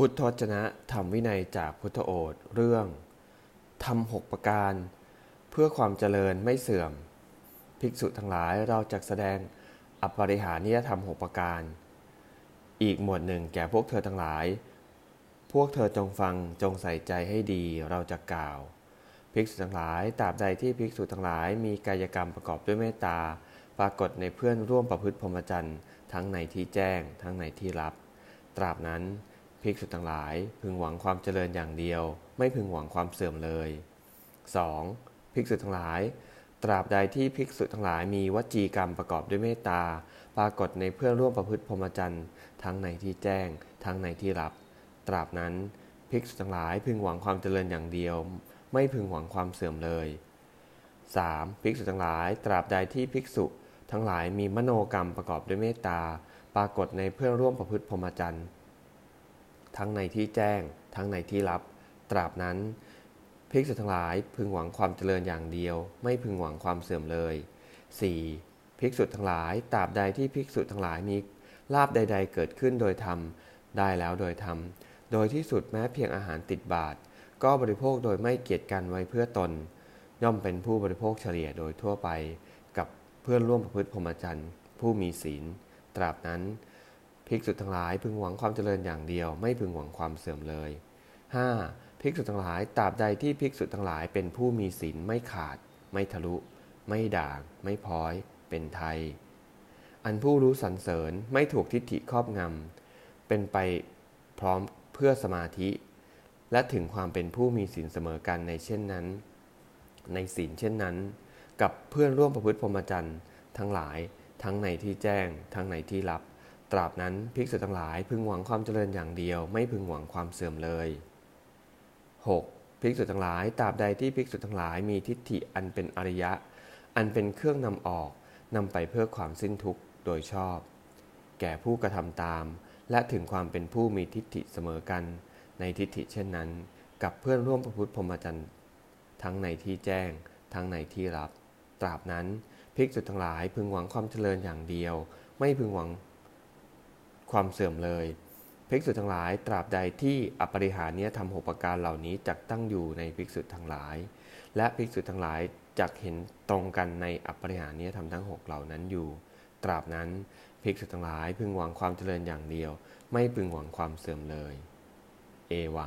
พุทธวจนะธรรมวินัยจากพุทธโอษเรื่องทำหกประการ เพื่อความเจริญไม่เสื่อม ภิกษุทั้งหลายเราจะแสดงอปริหานิยธรรมหกประการ อีกหมวดหนึ่งแก่พวกเธอทั้งหลาย พวกเธอจงฟังจงใส่ใจให้ดีเราจะกล่าว ภิกษุทั้งหลายตราบใดที่ภิกษุทั้งหลาย มีกายกรรมประกอบด้วยเมตตา ปรากฏในเพื่อนร่วมประพฤติพรหมจรรย์ทั้งในที่แจ้ง ทั้งในที่ลับ ตราบนั้น ภิกษุทั้งหลาย พึงหวังความเจริญอย่างเดียว ไม่พึงหวังความเสื่อมเลย 2. ภิกษุทั้งหลาย ตราบใดที่ภิกษุทั้งหลายมีวจีกรรมประกอบด้วยเมตตา ปรากฏในเพื่อนร่วมประพฤติพรหมจรรย์ ทั้งในที่แจ้ง ทั้งในที่ลับ ตราบนั้นภิกษุทั้งหลายพึงหวังความเจริญอย่างเดียว ไม่พึงหวังความเสื่อมเลย 3. ภิกษุทั้งหลาย ตราบใดที่ภิกษุทั้งหลายมีมโนกรรมประกอบด้วยเมตตา ปรากฏในเพื่อนร่วมประพฤติพรหมจรรย์ ทั้งในที่แจ้ง ทั้งในที่ลับ ตราบนั้นภิกษุทั้งหลายพึงหวังความเจริญอย่างเดียว ไม่พึงหวังความเสื่อมเลย 4. ภิกษุทั้งหลายตราบใดที่ภิกษุทั้งหลายมีลาบใด ๆ เกิดขึ้นโดยธรรม ได้แล้วโดยธรรม โดยที่สุดแม้เพียงอาหารติดบาท ก็บริโภคโดยไม่เกียจกันไว้เพื่อตน ย่อมเป็นผู้บริโภคเฉลี่ยโดยทั่วไป กับเพื่อนร่วมประพฤติพรหมจรรย์ ผู้มีศีล ตราบนั้น ภิกษุทั้งหลายพึงหวังความเจริญอย่างเดียว ไม่พึงหวังความเสื่อมเลย 5. ภิกษุทั้งหลายตราบใดที่ภิกษุทั้งหลายเป็นผู้มีศีลไม่ขาด ไม่ทะลุ ไม่ด่าง ไม่พ้อย เป็นไทย อันผู้รู้สรรเสริญไม่ถูกทิฏฐิครอบงำเป็นไปพร้อมเพื่อสมาธิ และถึงความเป็นผู้มีศีลเสมอกันในเช่นนั้น ในศีลเช่นนั้น กับเพื่อนร่วมประพฤติพรหมจรรย์ทั้งหลายทั้งในที่แจ้ง ทั้งในที่ลับ ตราบนั้นภิกษุทั้งหลายพึงหวังความเจริญอย่างเดียว ไม่พึงหวังความเสื่อมเลย 6. ภิกษุทั้งหลายตราบใดที่ภิกษุทั้งหลายมีทิฏฐิอันเป็นอริยะ อันเป็นเครื่องนำออกนำไปเพื่อความสิ้นทุกข์โดยชอบ แก่ผู้กระทำตาม และถึงความเป็นผู้มีทิฏฐิเสมอกัน ในทิฏฐิเช่นนั้น กับเพื่อนร่วมประพฤติพรหมจรรย์ทั้งในที่แจ้ง ทั้งในที่รับ ตราบนั้นภิกษุทั้งหลายพึงหวังความเจริญอย่างเดียว ไม่พึงหวัง ความเสื่อมเลยภิกษุทั้งหลายตราบใดที่อปริหารเนี้ยทำหกประการเหล่านี้จักตั้งอยู่ในภิกษุทั้งหลาย และภิกษุทั้งหลายจักเห็นตรงกันในอปริหารเนี้ยทำทั้งหกเหล่านั้นอยู่ ตราบนั้นภิกษุทั้งหลายพึงหวังความเจริญอย่างเดียว ไม่พึงหวังความเสื่อมเลย เอวัง